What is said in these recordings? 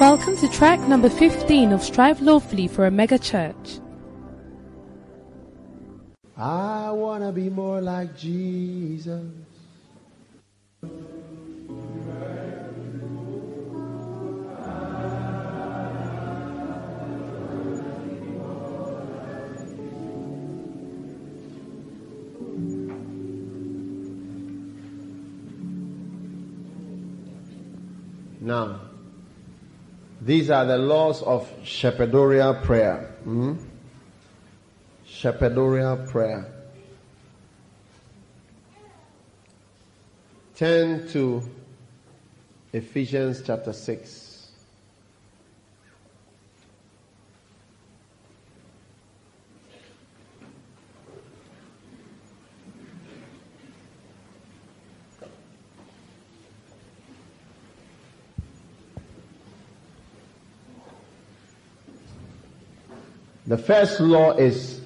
Welcome to track number 15 of Strive Lawfully for a Mega Church. I want to be more like Jesus. Now, these are the laws of shepherdorial prayer. Hmm? Shepherdorial prayer. Turn to Ephesians chapter 6. The first law is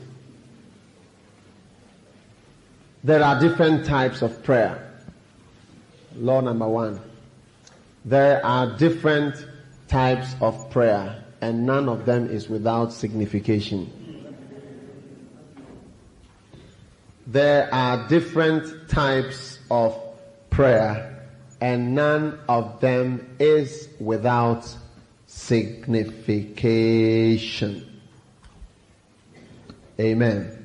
there are different types of prayer. Law number one. There are different types of prayer and none of them is without signification. There are different types of prayer and none of them is without signification. Amen.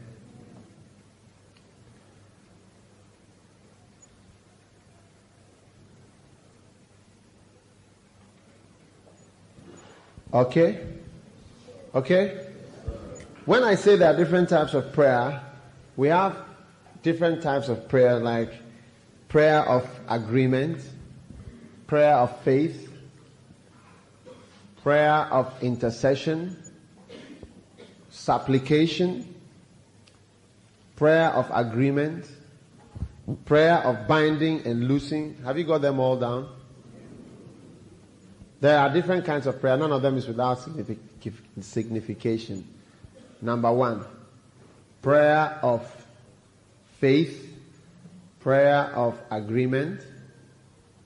Okay? Okay? When I say there are different types of prayer, we have different types of prayer like prayer of agreement, prayer of faith, prayer of intercession, supplication, prayer of agreement, prayer of binding and loosing. Have you got them all down? There are different kinds of prayer. None of them is without signification. Number one, prayer of faith, prayer of agreement,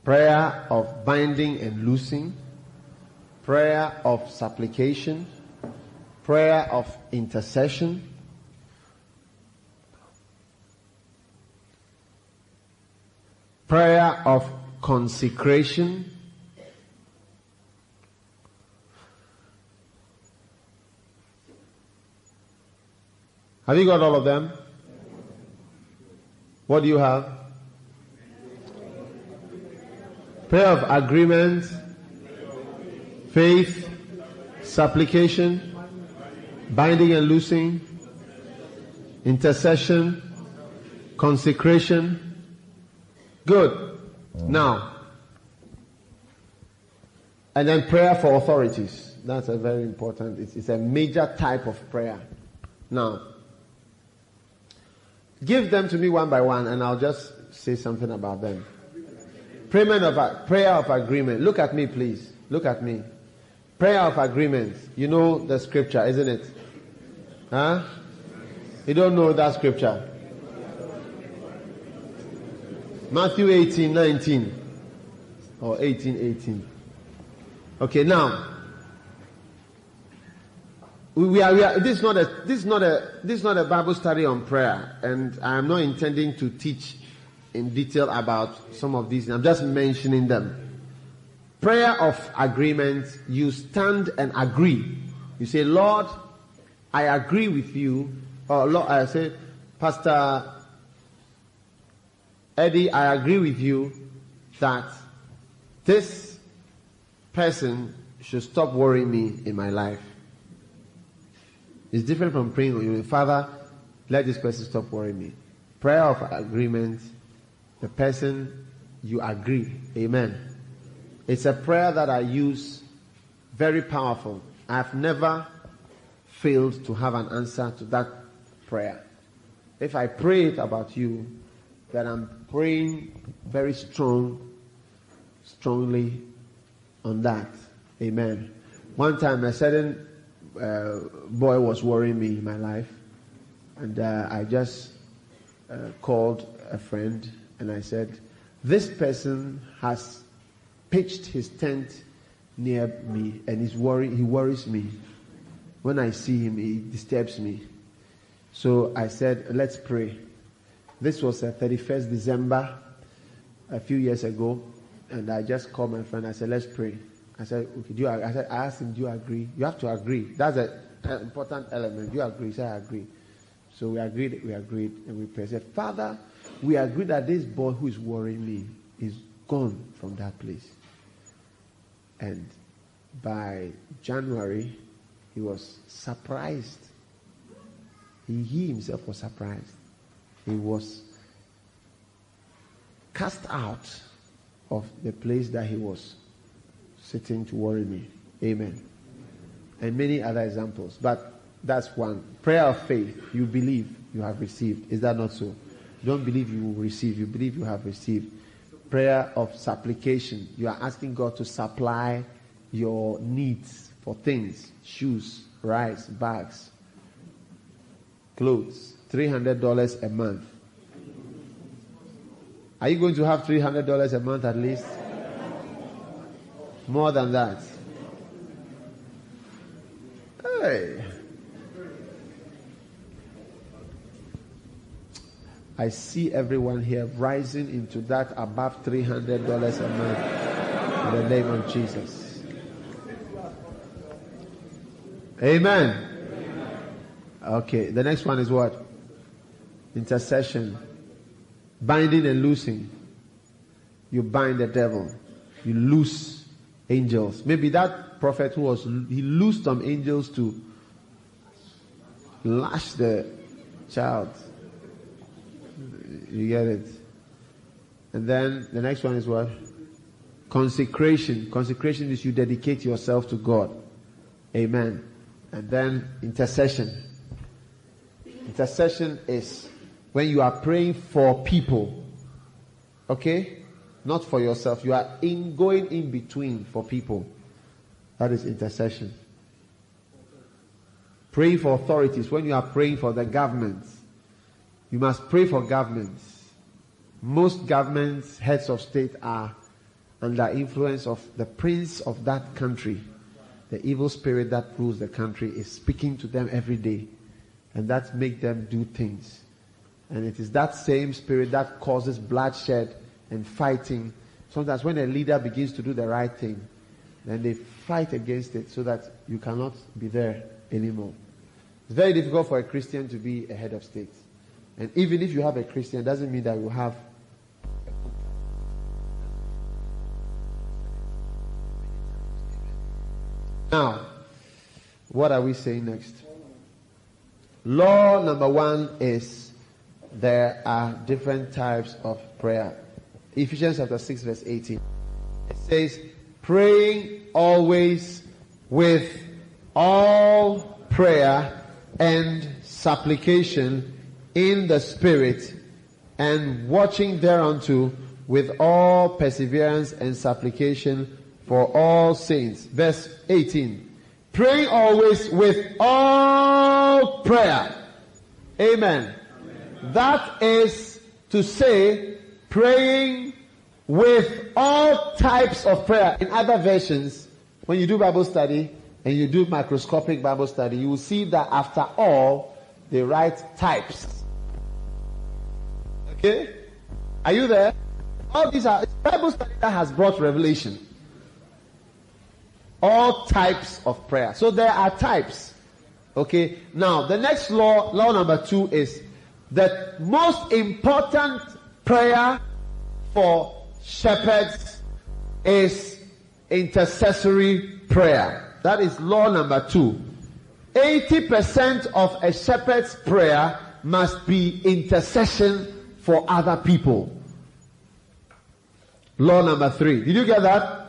prayer of binding and loosing, prayer of supplication, prayer of intercession, prayer of consecration, Have you got all of them? What do you have? Prayer of agreement, faith, supplication, binding and loosing, intercession, consecration. Good. Now, and then prayer for authorities. That's a very important, it's, it's a major type of prayer. Now, give them to me one by one and I'll just say something about them. Prayer of, prayer of agreement. Look at me, please. Look at me. Prayer of agreement. You know the scripture, isn't it? Huh? You don't know that scripture? Matthew 18, 19. Or 18, 18. Okay, now. We are, we are, this is not a, this is not a, this is not a Bible study on prayer. And I am not intending to teach in detail about some of these. I'm just mentioning them. Prayer of agreement, you stand and agree. You say, Lord, I agree with you. Oh, Lord, I say, Pastor Eddie, I agree with you that this person should stop worrying me in my life. It's different from praying, you Father, let this person stop worrying me. Prayer of agreement, the person you agree. Amen. It's a prayer that I use very powerful. I've never failed to have an answer to that prayer. If I pray it about you, then I'm praying very strong, strongly on that. Amen. One time a certain uh, boy was worrying me in my life, and uh, I just uh, called a friend and I said, This person has pitched his tent near me and he's worry, he worries me. When I see him, he disturbs me. So I said, let's pray. This was uh, 31st December a few years ago. And I just called my friend. I said, let's pray. I said, okay, do you, I, said, I asked him, do you agree? You have to agree. That's an important element. Do you agree? He said, I agree. So we agreed, we agreed, and we prayed. said, Father, we agree that this boy who is worrying me is gone from that place. And by January, he was surprised. He, he himself was surprised. He was cast out of the place that he was sitting to worry me. Amen. And many other examples. But that's one. Prayer of faith. You believe you have received. Is that not so? Don't believe you will receive. You believe you have received. Prayer of supplication. You are asking God to supply your needs for things. Shoes, rice, bags, clothes. $300 a month. Are you going to have $300 a month at least? More than that. Hey. I see everyone here rising into that above $300 a month in the name of Jesus. Amen. Okay, the next one is what? Intercession. Binding and loosing. You bind the devil. You loose angels. Maybe that prophet who was, he loosed some angels to lash the child. You get it? And then the next one is what? Consecration. Consecration is you dedicate yourself to God. Amen. And then intercession. Intercession is when you are praying for people. Okay? Not for yourself. You are in going in between for people. That is intercession. Praying for authorities. When you are praying for the government, you must pray for governments. Most governments, heads of state are under influence of the prince of that country. The evil spirit that rules the country is speaking to them every day. And that makes them do things. And it is that same spirit that causes bloodshed and fighting. Sometimes when a leader begins to do the right thing, then they fight against it so that you cannot be there anymore. It's very difficult for a Christian to be a head of state. And even if you have a Christian, it doesn't mean that you have Now, what are we saying next? Law number one is there are different types of prayer. Ephesians chapter 6 verse 18. It says, praying always with all prayer and supplication in the Spirit and watching thereunto with all perseverance and supplication for all saints. Verse 18. Praying always with all prayer. Amen. Amen. That is to say, praying with all types of prayer. In other versions, when you do Bible study and you do microscopic Bible study, you will see that after all, they write types. Okay? Are you there? All these are Bible study that has brought revelation. All types of prayer. So there are types. Okay? Now, the next law, law number two is the most important prayer for shepherds is intercessory prayer. That is law number two. 80% of a shepherd's prayer must be intercession for other people. Law number three. Did you get that?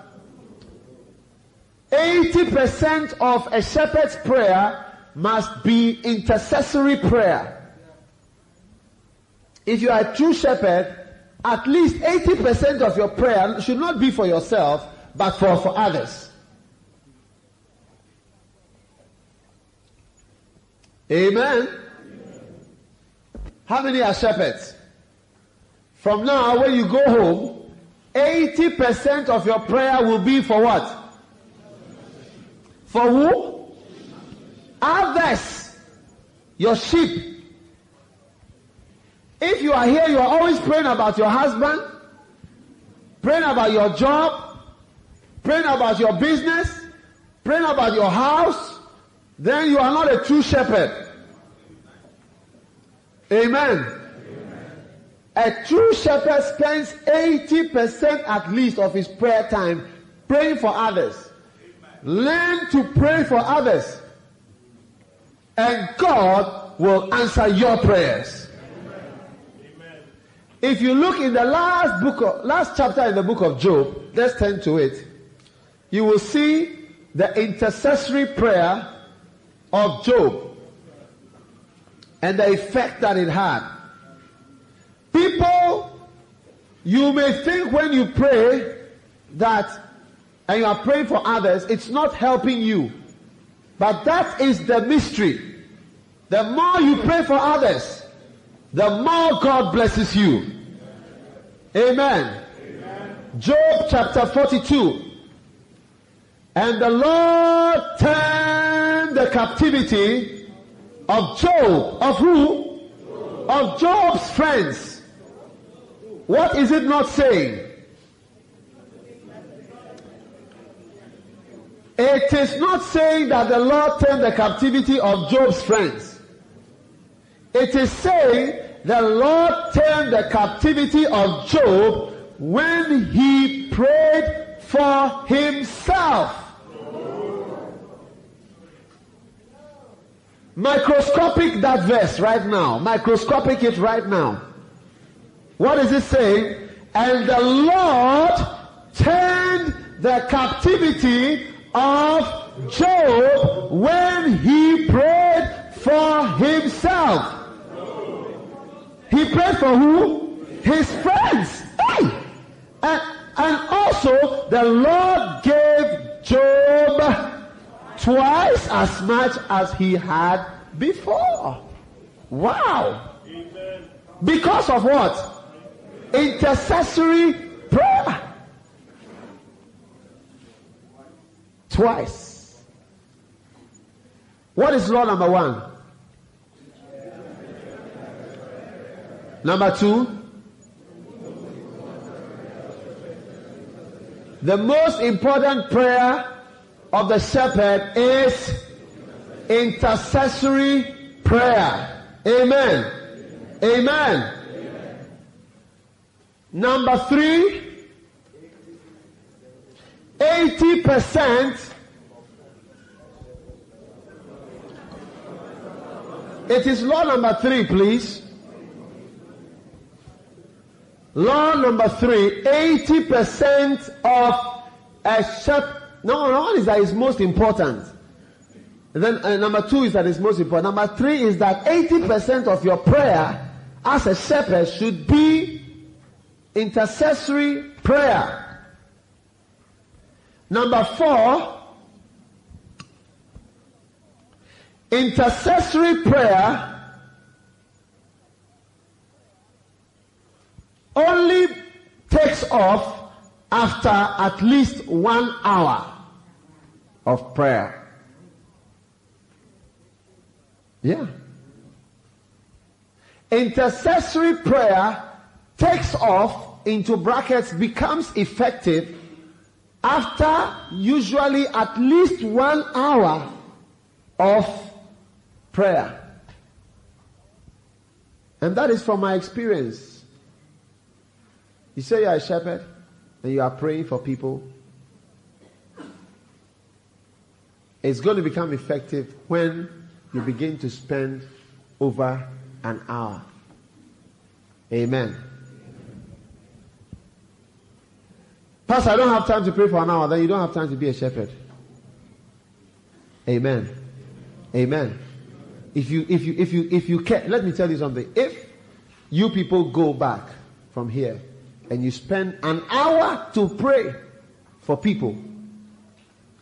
80% of a shepherd's prayer must be intercessory prayer. If you are a true shepherd, at least 80% of your prayer should not be for yourself, but for, for others. Amen. How many are shepherds? From now, when you go home, 80% of your prayer will be for what? For who? Others. Your sheep. If you are here, you are always praying about your husband, praying about your job, praying about your business, praying about your house, then you are not a true shepherd. Amen. A true shepherd spends 80% at least of his prayer time praying for others. Learn to pray for others. And God will answer your prayers. If you look in the last book of, last chapter in the book of Job, let's turn to it. You will see the intercessory prayer of Job and the effect that it had. People, you may think when you pray that, and you are praying for others, it's not helping you. But that is the mystery. The more you pray for others, the more God blesses you. Amen. Amen. Job chapter 42. And the Lord turned the captivity of Job. Of who? Of Job's friends. What is it not saying? It is not saying that the Lord turned the captivity of Job's friends. It is saying the Lord turned the captivity of Job when he prayed for himself. Microscopic that verse right now. Microscopic it right now. What is it saying? And the Lord turned the captivity of Job when he prayed for himself. He prayed for who? His friends. Hey! And, and also the Lord gave Job twice as much as he had before. Wow. Because of what? Intercessory prayer. Twice. What is law number one? Number two, the most important prayer of the shepherd is intercessory prayer. Amen. Amen. Number three, 80%. It is law number three, please. Law number three, 80% of a shepherd Number one is that it's most important. And then uh, number two is that it's most important. Number three is that 80% of your prayer as a shepherd should be intercessory prayer. Number four, intercessory prayer only takes off after at least one hour of prayer. Yeah. Intercessory prayer takes off into brackets, becomes effective after usually at least one hour of prayer. And that is from my experience. You say you're a shepherd and you are praying for people It's going to become effective when you begin to spend over an hour. Amen. Pastor, I don't have time to pray for an hour, then you don't have time to be a shepherd. Amen. Amen. If you if you if you if you care, let me tell you something. If you people go back from here and you spend an hour to pray for people,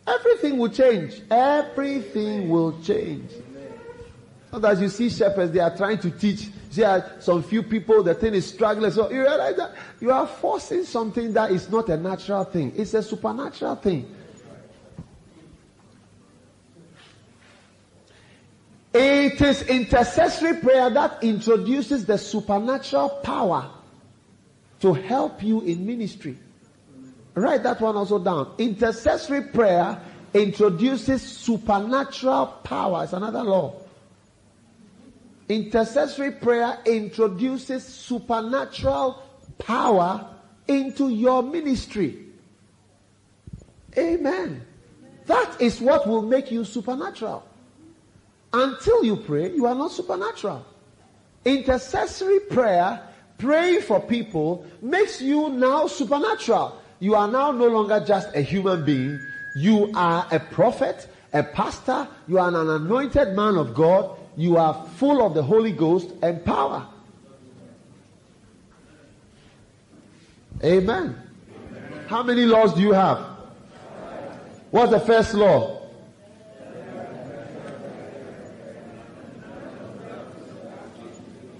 Everything will change. Everything will change. Sometimes you see shepherds, they are trying to teach. See, some few people, the thing is struggling. So you realize that you are forcing something that is not a natural thing. It's a supernatural thing. It is intercessory prayer that introduces the supernatural power to help you in ministry. Write that one also down. Intercessory prayer introduces supernatural power. It's another law. Intercessory prayer introduces supernatural power into your ministry. Amen. That is what will make you supernatural. Until you pray, you are not supernatural. Intercessory prayer, praying for people, makes you now supernatural. You are now no longer just a human being. You are a prophet, a pastor. You are an anointed man of God. You are full of the Holy Ghost and power. Amen. How many laws do you have? What's the first law?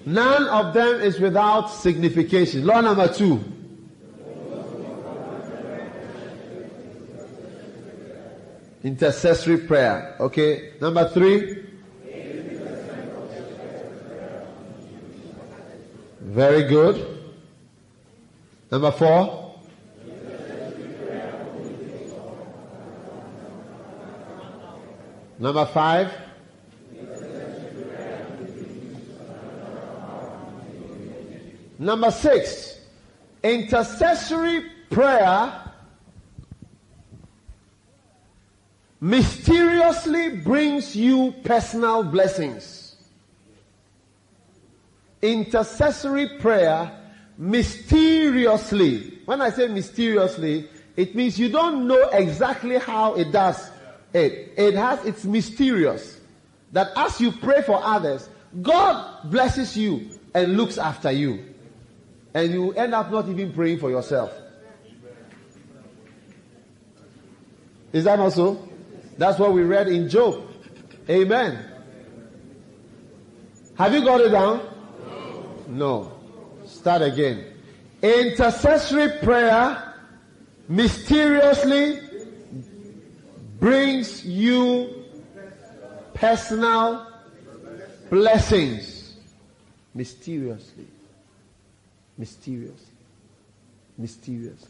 None of them is without signification. Law number two. Intercessory prayer. Okay. Number three. Very good. Number four. Number five. Number six, intercessory prayer mysteriously brings you personal blessings. Intercessory prayer mysteriously. When I say mysteriously, it means you don't know exactly how it does it. It has, it's mysterious. That as you pray for others, God blesses you and looks after you and you end up not even praying for yourself. Is that not so? That's what we read in Job. Amen. Have you got it down? No. Start again. Intercessory prayer mysteriously brings you personal blessings. Mysteriously. Mysterious. Mysterious.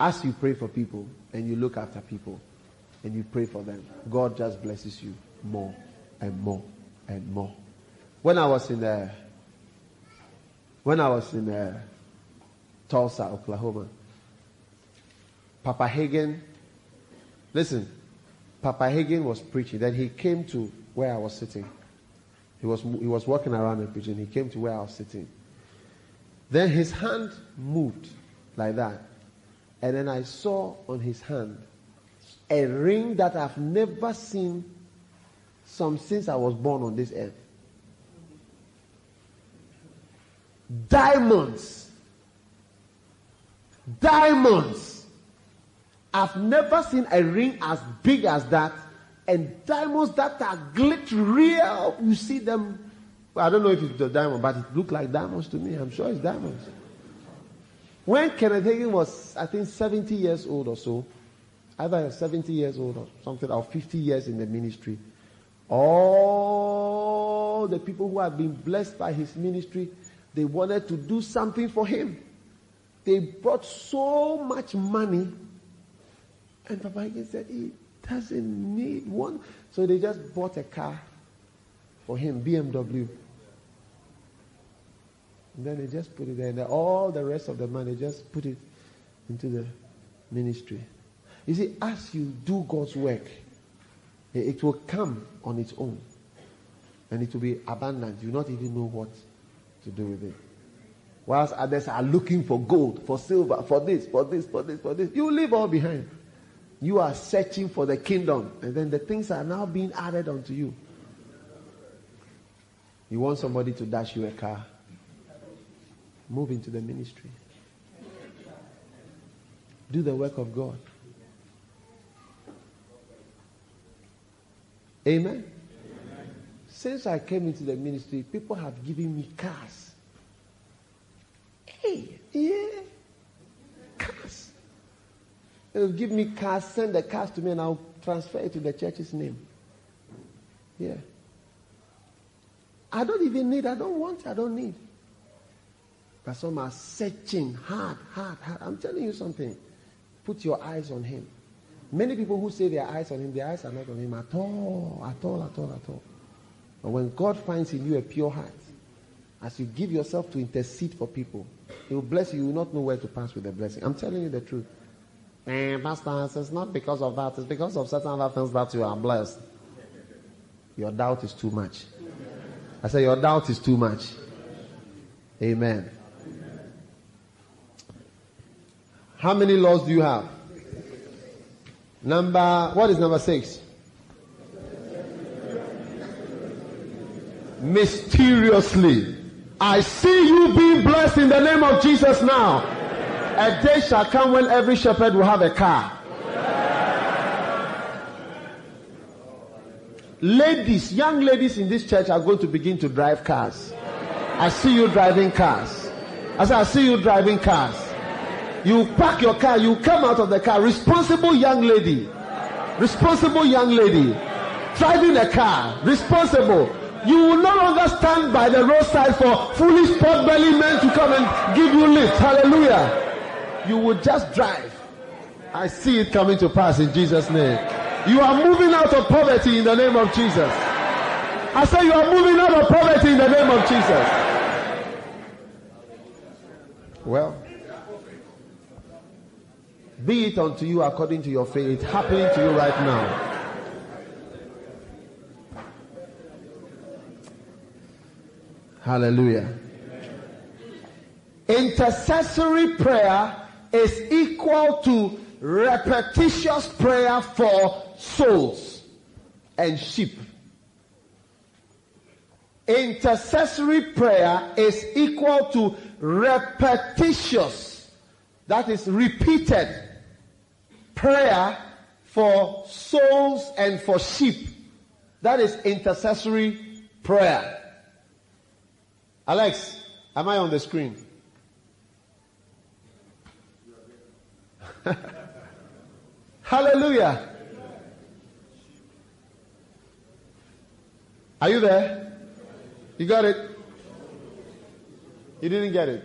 As you pray for people and you look after people and you pray for them, God just blesses you more and more and more. When I was in uh, when I was in uh, Tulsa, Oklahoma, Papa Hagin, listen, Papa Hagin was preaching. Then he came to where I was sitting. He was he was walking around and preaching. He came to where I was sitting. Then his hand moved like that. And then I saw on his hand a ring that I've never seen some since I was born on this earth. Diamonds. Diamonds. I've never seen a ring as big as that. And diamonds that are glitter real. You see them I don't know if it's a diamond, but it looked like diamonds to me. I'm sure it's diamonds. When Kenneth Hagin was, I think, 70 years old or so, either 70 years old or something, or 50 years in the ministry, all the people who have been blessed by his ministry, they wanted to do something for him. They brought so much money, and Papa Hagin said he doesn't need one. So they just bought a car for him, BMW. And then they just put it there. And all the rest of the money, just put it into the ministry. You see, as you do God's work, it will come on its own. And it will be abundant. You not even know what to do with it. Whilst others are looking for gold, for silver, for this, for this, for this, for this, you leave all behind. You are searching for the kingdom, and then the things are now being added unto you. You want somebody to dash you a car, Move into the ministry. Do the work of God. Amen. Since I came into the ministry, people have given me cars. Hey, yeah, cars. They'll give me cars, send the cars to me, and I'll transfer it to the church's name. Yeah. I don't even need, I don't want, I don't need. But some are searching hard, hard, hard. I'm telling you something. Put your eyes on him. Many people who say their eyes on him, their eyes are not on him at all, at all, at all, at all. But when God finds in you a pure heart, as you give yourself to intercede for people, He will bless you. You will not know where to pass with the blessing. I'm telling you the truth. And Pastor, it's not because of that. It's because of certain other things that you are blessed. Your doubt is too much. I say your doubt is too much. Amen. How many laws do you have? Number, what is number six? Mysteriously. I see you being blessed in the name of Jesus now. A day shall come when every shepherd will have a car. Ladies, young ladies in this church are going to begin to drive cars. I see you driving cars. I see you driving cars. You park your car, you come out of the car, responsible young lady. Responsible young lady. Driving a car, responsible. You will no longer stand by the roadside for foolish pot belly men to come and give you lift. Hallelujah. You will just drive. I see it coming to pass in Jesus' name. You are moving out of poverty in the name of Jesus. I say you are moving out of poverty in the name of Jesus. Well, be it unto you according to your faith. It's happening to you right now. Hallelujah. Intercessory prayer is equal to repetitious prayer for souls and sheep. Intercessory prayer is equal to repetitious, that is repeated prayer for souls and for sheep. That is intercessory prayer. Alex, am I on the screen? Hallelujah. Are you there? You got it? You didn't get it.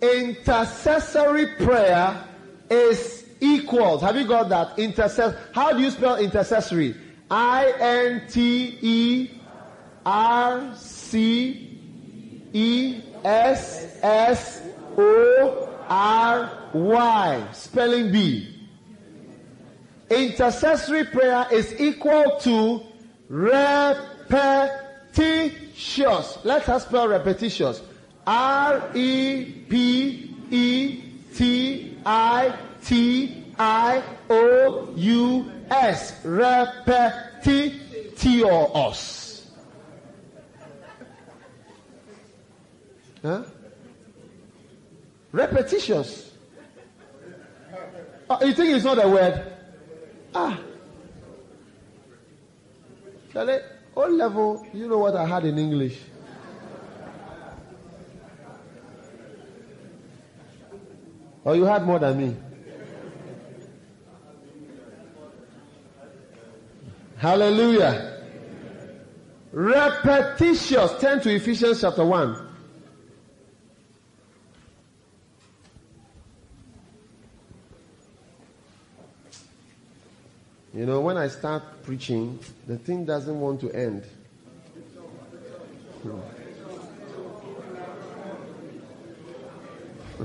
Intercessory prayer is equals. Have you got that? Intercess. How do you spell intercessory? I N T E R C E S S O R Y. Spelling B. Intercessory prayer is equal to repetitious. Let us spell repetitious. R E P E T I T I O U S. Repetitious. Huh? Repetitious. Oh, you think it's not a word? Ah. Charlie, level, you know what I had in English? Or you had more than me? Hallelujah. Repetitious. Turn to Ephesians chapter 1. You know, when I start preaching, the thing doesn't want to end. Hmm.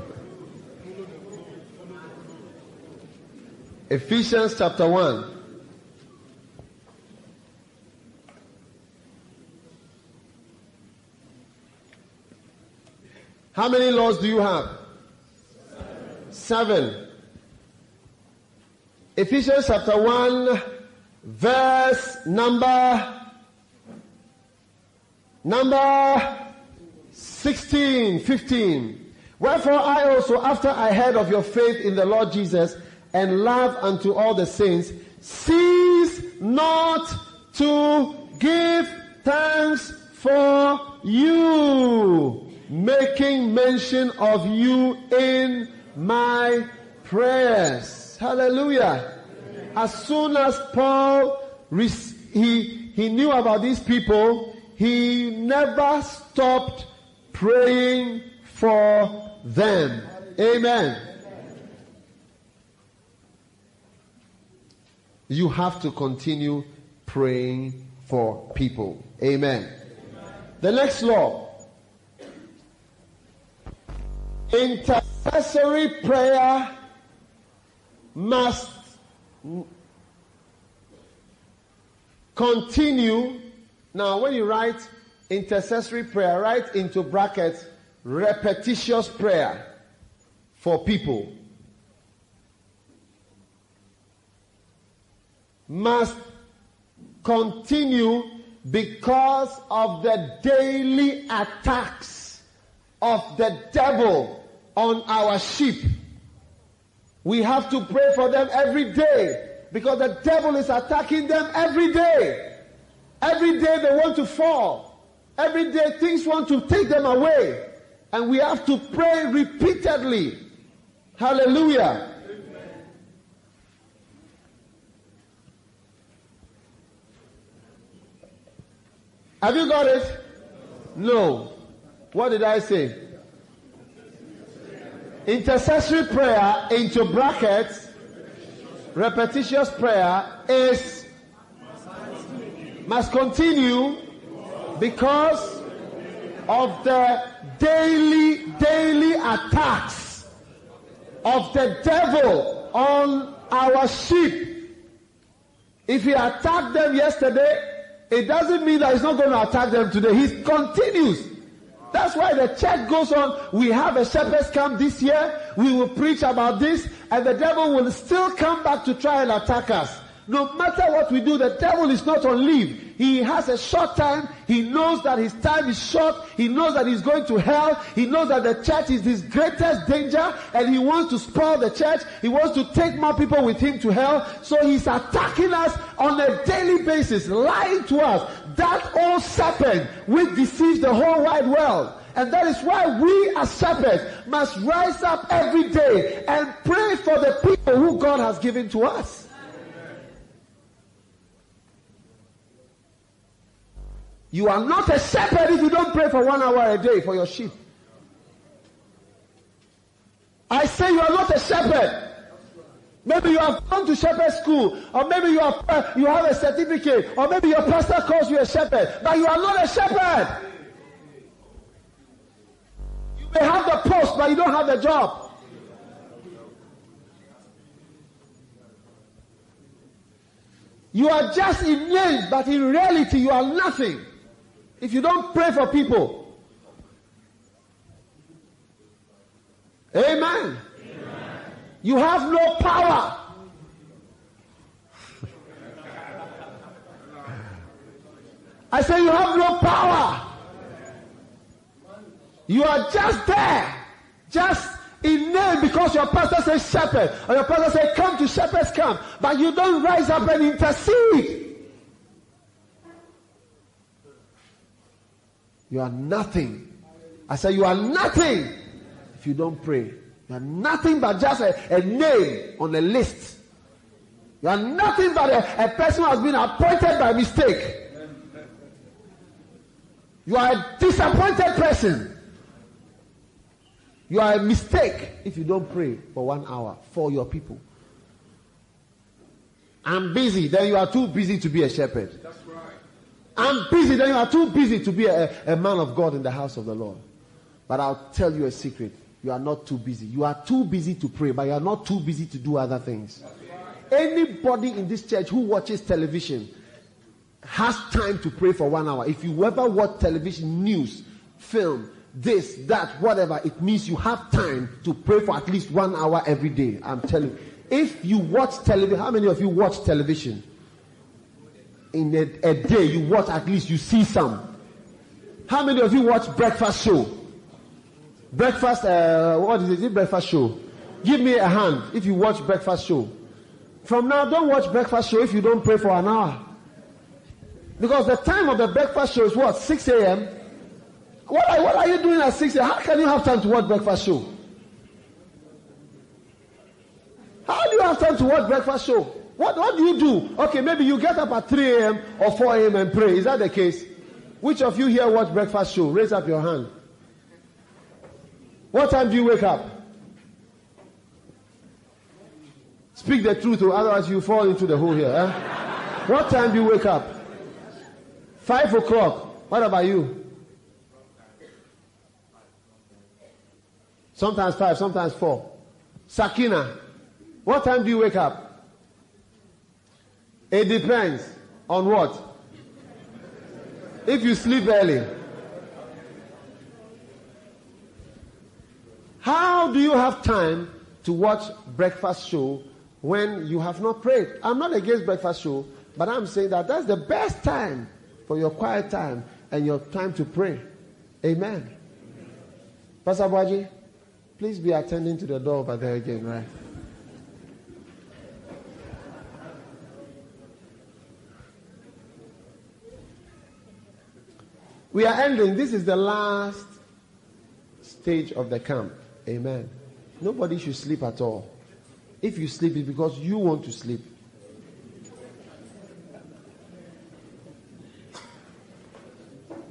Ephesians chapter 1. How many laws do you have? Seven. Seven. Ephesians chapter 1, verse number number 16, 15. Wherefore I also, after I heard of your faith in the Lord Jesus and love unto all the saints, cease not to give thanks for you, making mention of you in my prayers. Hallelujah. As soon as Paul he he knew about these people, he never stopped praying for them. Amen. You have to continue praying for people. Amen. The next law. Intercessory prayer must continue. Now, when you write intercessory prayer, write into brackets repetitious prayer for people. Must continue because of the daily attacks of the devil on our sheep. We have to pray for them every day because the devil is attacking them every day. Every day they want to fall. Every day things want to take them away. And we have to pray repeatedly. Hallelujah. Have you got it? No. What did I say? Intercessory prayer into brackets, repetitious prayer is must continue because of the daily, daily attacks of the devil on our sheep. If he attacked them yesterday, it doesn't mean that he's not going to attack them today. He continues. That's why the church goes on. We have a shepherd's camp this year. We will preach about this, and the devil will still come back to try and attack us. No matter what we do, the devil is not on leave. He has a short time. He knows that his time is short. He knows that he's going to hell. He knows that the church is his greatest danger and he wants to spoil the church. He wants to take more people with him to hell. So he's attacking us on a daily basis, lying to us. That old serpent which deceives the whole wide world. And that is why we as shepherds must rise up every day and pray for the people who God has given to us. You are not a shepherd if you don't pray for one hour a day for your sheep. I say you are not a shepherd. Maybe you have gone to shepherd school, or maybe you have uh, you have a certificate, or maybe your pastor calls you a shepherd, but you are not a shepherd. You may have the post, but you don't have the job. You are just in name, but in reality you are nothing. If you don't pray for people, amen. You have no power. I say you have no power. You are just there, just in name because your pastor says shepherd, or your pastor says come to shepherd's camp, but you don't rise up and intercede. You are nothing. I say you are nothing if you don't pray. You are nothing but just a, a name on a list. You are nothing but a, a person who has been appointed by mistake. You are a disappointed person. You are a mistake if you don't pray for one hour for your people. I'm busy, then you are too busy to be a shepherd. That's right. I'm busy, then you are too busy to be a, a man of God in the house of the Lord. But I'll tell you a secret. You are not too busy. You are too busy to pray, but you are not too busy to do other things. Anybody in this church who watches television has time to pray for one hour. If you ever watch television, news, film, this, that, whatever, it means you have time to pray for at least one hour every day. I'm telling you. If you watch television, how many of you watch television? in a, a day you watch at least you see some. How many of you watch breakfast show? Breakfast, uh, what is it? Breakfast show. Give me a hand if you watch breakfast show. From now, don't watch breakfast show if you don't pray for an hour. Because the time of the breakfast show is what? 6 a.m. What are, what are you doing at 6 a.m.? How can you have time to watch breakfast show? How do you have time to watch breakfast show? What, what do you do? Okay, maybe you get up at 3 a.m. or 4 a.m. and pray. Is that the case? Which of you here watch breakfast show? Raise up your hand. What time do you wake up? Speak the truth, or otherwise you fall into the hole here. Eh? What time do you wake up? Five o'clock. What about you? Sometimes five, sometimes four. Sakina, what time do you wake up? It depends on what? If you sleep early. How do you have time to watch breakfast show when you have not prayed? I'm not against breakfast show, but I'm saying that that's the best time for your quiet time and your time to pray. Amen. Pastor Baji, please be attending to the door over there again, right? We are ending. This is the last stage of the camp. Amen. Nobody should sleep at all. If you sleep, it's because you want to sleep.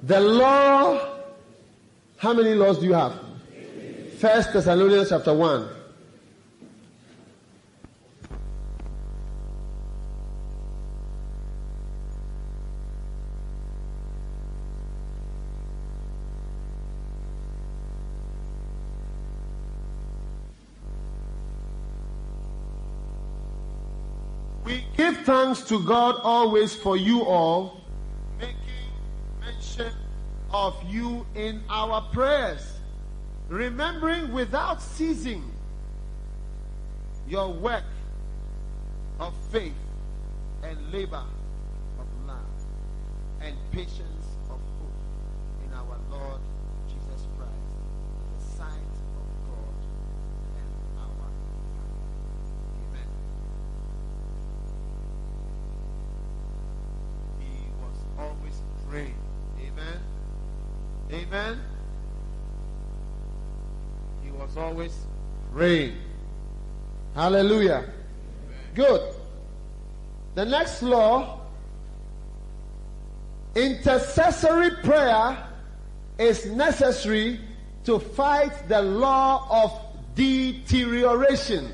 The law, how many laws do you have? First Thessalonians chapter 1. Thanks to God always for you all, making mention of you in our prayers, remembering without ceasing your work of faith and labor of love and patience Amen. He was always praying. Hallelujah. Good. The next law intercessory prayer is necessary to fight the law of deterioration.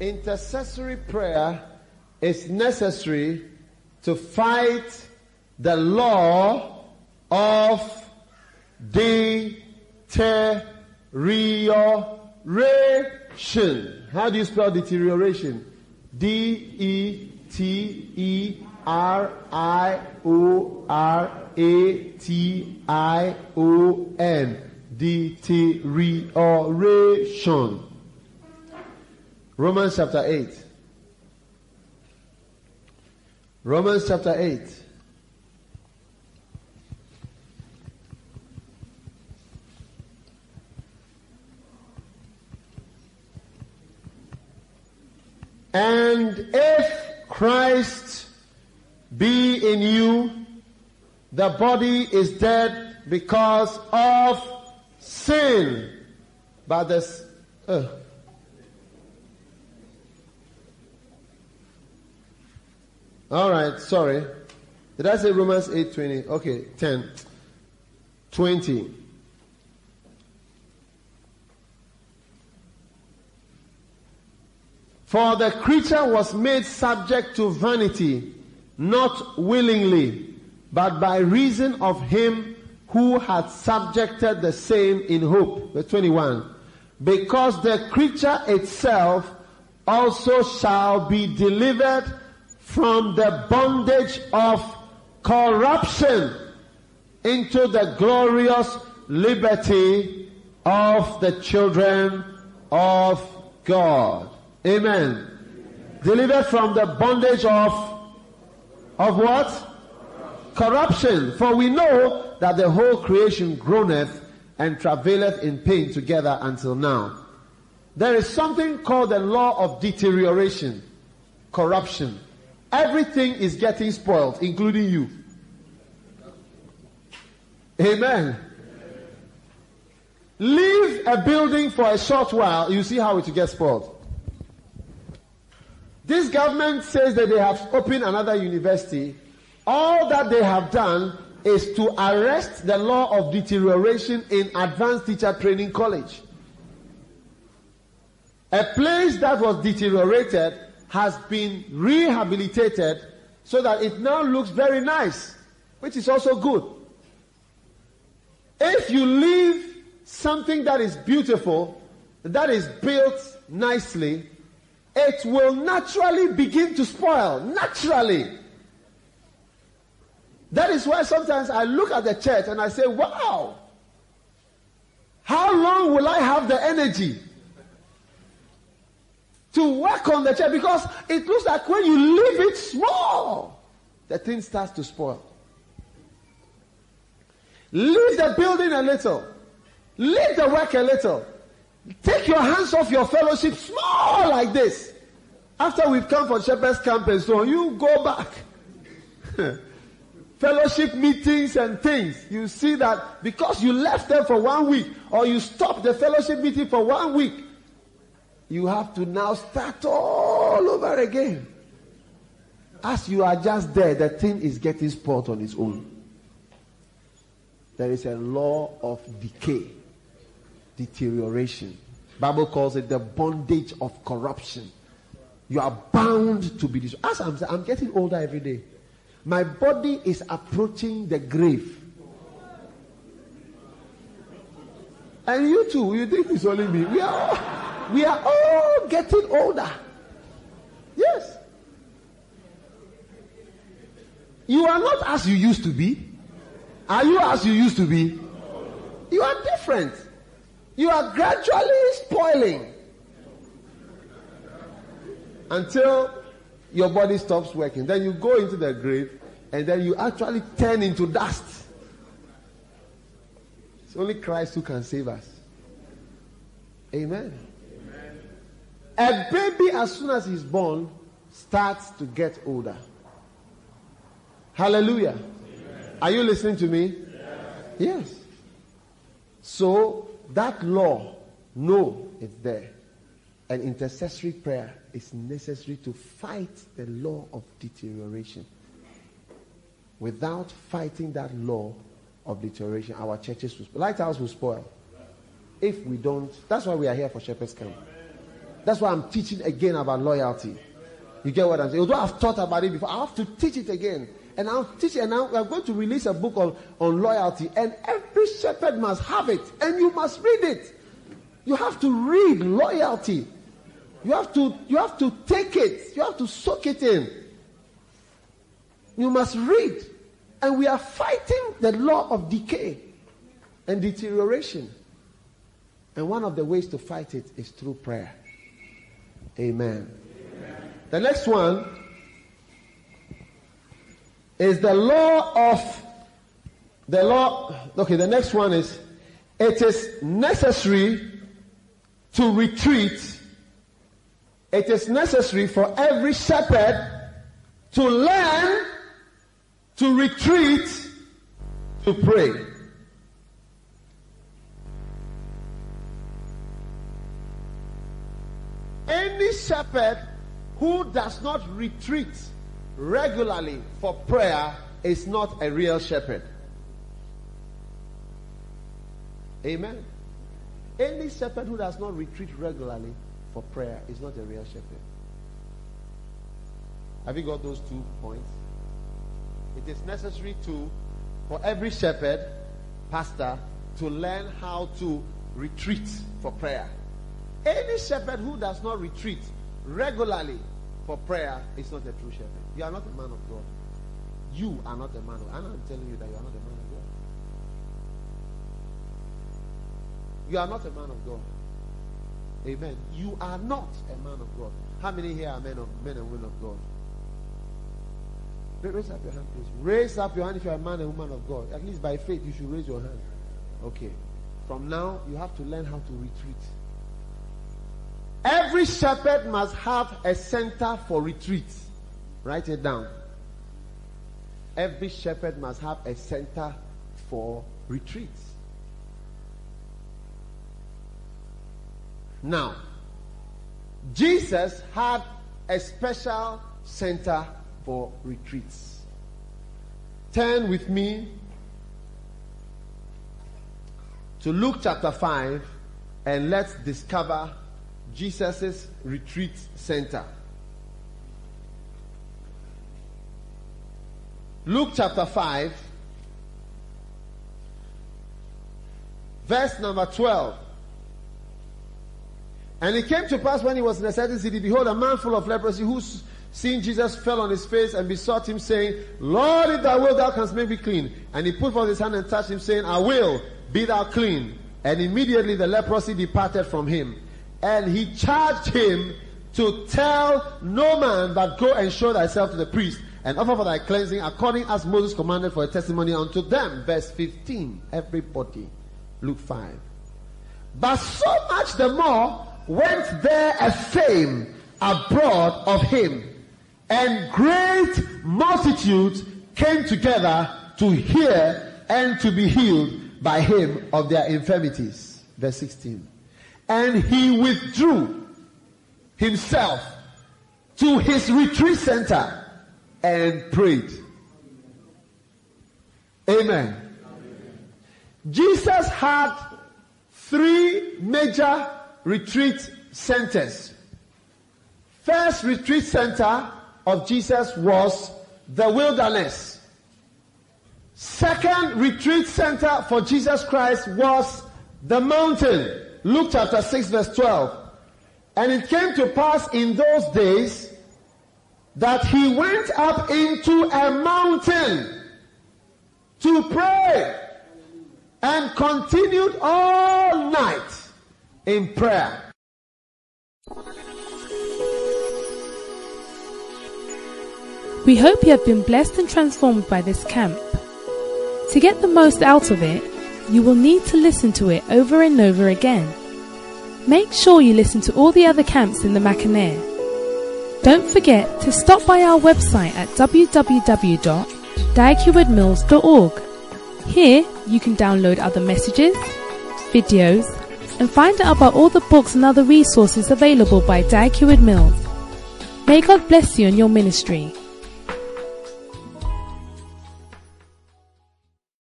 Intercessory prayer is necessary to fight the law of deterioration. How do you spell deterioration? D E T E R I O R A T I O N. Deterioration. Romans chapter 8. Romans chapter 8. And if Christ be in you, the body is dead because of sin. But this, uh, All right, sorry. Did I say Romans 8:20? Okay, 10. 20. For the creature was made subject to vanity, not willingly, but by reason of him who had subjected the same in hope. Verse 21. Because the creature itself also shall be delivered from the bondage of corruption into the glorious liberty of the children of God. Amen. Delivered from the bondage of of what? Corruption. For we know that the whole creation groaneth and travaileth in pain together until now. There is something called the law of deterioration, corruption. Everything is getting spoiled, including you. Amen. Leave a building for a short while, you see how it gets spoiled. This government says that they have opened another university. All that they have done is to arrest the law of deterioration in advanced teacher training college. A place that was deteriorated has been rehabilitated so that it now looks very nice, which is also good. If you leave something that is beautiful, that is built nicely, it will naturally begin to spoil. Naturally. That is why sometimes I look at the church and I say, wow, how long will I have the energy to work on the church? Because it looks like when you leave it small, the thing starts to spoil. Leave the building a little. Leave the work a little. Take your hands off your fellowship small like this. After we've come for Shepherd's Camp and so on, you go back. fellowship meetings and things. You see that because you left them for one week or you stopped the fellowship meeting for one week, you have to now start all over again. As you are just there, the thing is getting spoiled on its own. There is a law of decay, deterioration. Bible calls it the bondage of corruption. You are bound to be this. As I'm, I'm getting older every day, my body is approaching the grave. And you too, you think it's only me. We are all, we are all getting older. Yes. You are not as you used to be. Are you as you used to be? You are different. You are gradually spoiling until your body stops working. Then you go into the grave and then you actually turn into dust. It's only Christ who can save us. Amen. A baby, as soon as he's born, starts to get older. Hallelujah. Amen. Are you listening to me? Yes. yes. So that law, no, it's there. An intercessory prayer is necessary to fight the law of deterioration. Without fighting that law of deterioration, our churches will lighthouse will spoil. If we don't, that's why we are here for Shepherd's Camp. That's why I'm teaching again about loyalty. You get what I'm saying? Although I've taught about it before, I have to teach it again. And I'll teach and I'm going to release a book on, on loyalty. And every shepherd must have it, and you must read it. You have to read loyalty. You have to, you have to take it. You have to soak it in. You must read. And we are fighting the law of decay and deterioration. And one of the ways to fight it is through prayer. Amen. Amen. The next one is the law of the law. Okay, the next one is it is necessary to retreat it is necessary for every shepherd to learn to retreat to pray. Shepherd who does not retreat regularly for prayer is not a real shepherd. Amen. Any shepherd who does not retreat regularly for prayer is not a real shepherd. Have you got those two points? It is necessary to, for every shepherd, pastor, to learn how to retreat for prayer. Any shepherd who does not retreat regularly for prayer is not a true shepherd. You are not a man of God. You are not a man of God. I'm telling you that you are not a man of God. You are not a man of God. Amen. You are not a man of God. How many here are men of men and women of God? Raise up your hand, please. Raise up your hand if you are a man and woman of God. At least by faith, you should raise your hand. Okay. From now, you have to learn how to retreat. Every shepherd must have a center for retreat. Write it down. Every shepherd must have a center for retreats. Now, Jesus had a special center for retreats. Turn with me to Luke chapter 5 and let's discover Jesus' retreat center. Luke chapter 5, verse number 12. And it came to pass when he was in a certain city, behold, a man full of leprosy, who seeing Jesus fell on his face and besought him, saying, Lord, if thou wilt, thou canst make me clean. And he put forth his hand and touched him, saying, I will, be thou clean. And immediately the leprosy departed from him. And he charged him to tell no man, but go and show thyself to the priest, and offer for thy cleansing, according as Moses commanded for a testimony unto them. Verse 15. Everybody. Luke 5. But so much the more went there a fame abroad of him, and great multitudes came together to hear and to be healed by him of their infirmities. Verse 16. And he withdrew himself to his retreat center and prayed. Amen. Amen. Jesus had three major retreat centers. First retreat center of Jesus was the wilderness. Second retreat center for Jesus Christ was the mountain. Luke chapter 6 verse 12. And it came to pass in those days that he went up into a mountain to pray and continued all night in prayer. We hope you have been blessed and transformed by this camp. To get the most out of it, you will need to listen to it over and over again. Make sure you listen to all the other camps in the Mackinac. Don't forget to stop by our website at www.daghewardmills.org. Here you can download other messages, videos, and find out about all the books and other resources available by Dag Mills. May God bless you and your ministry.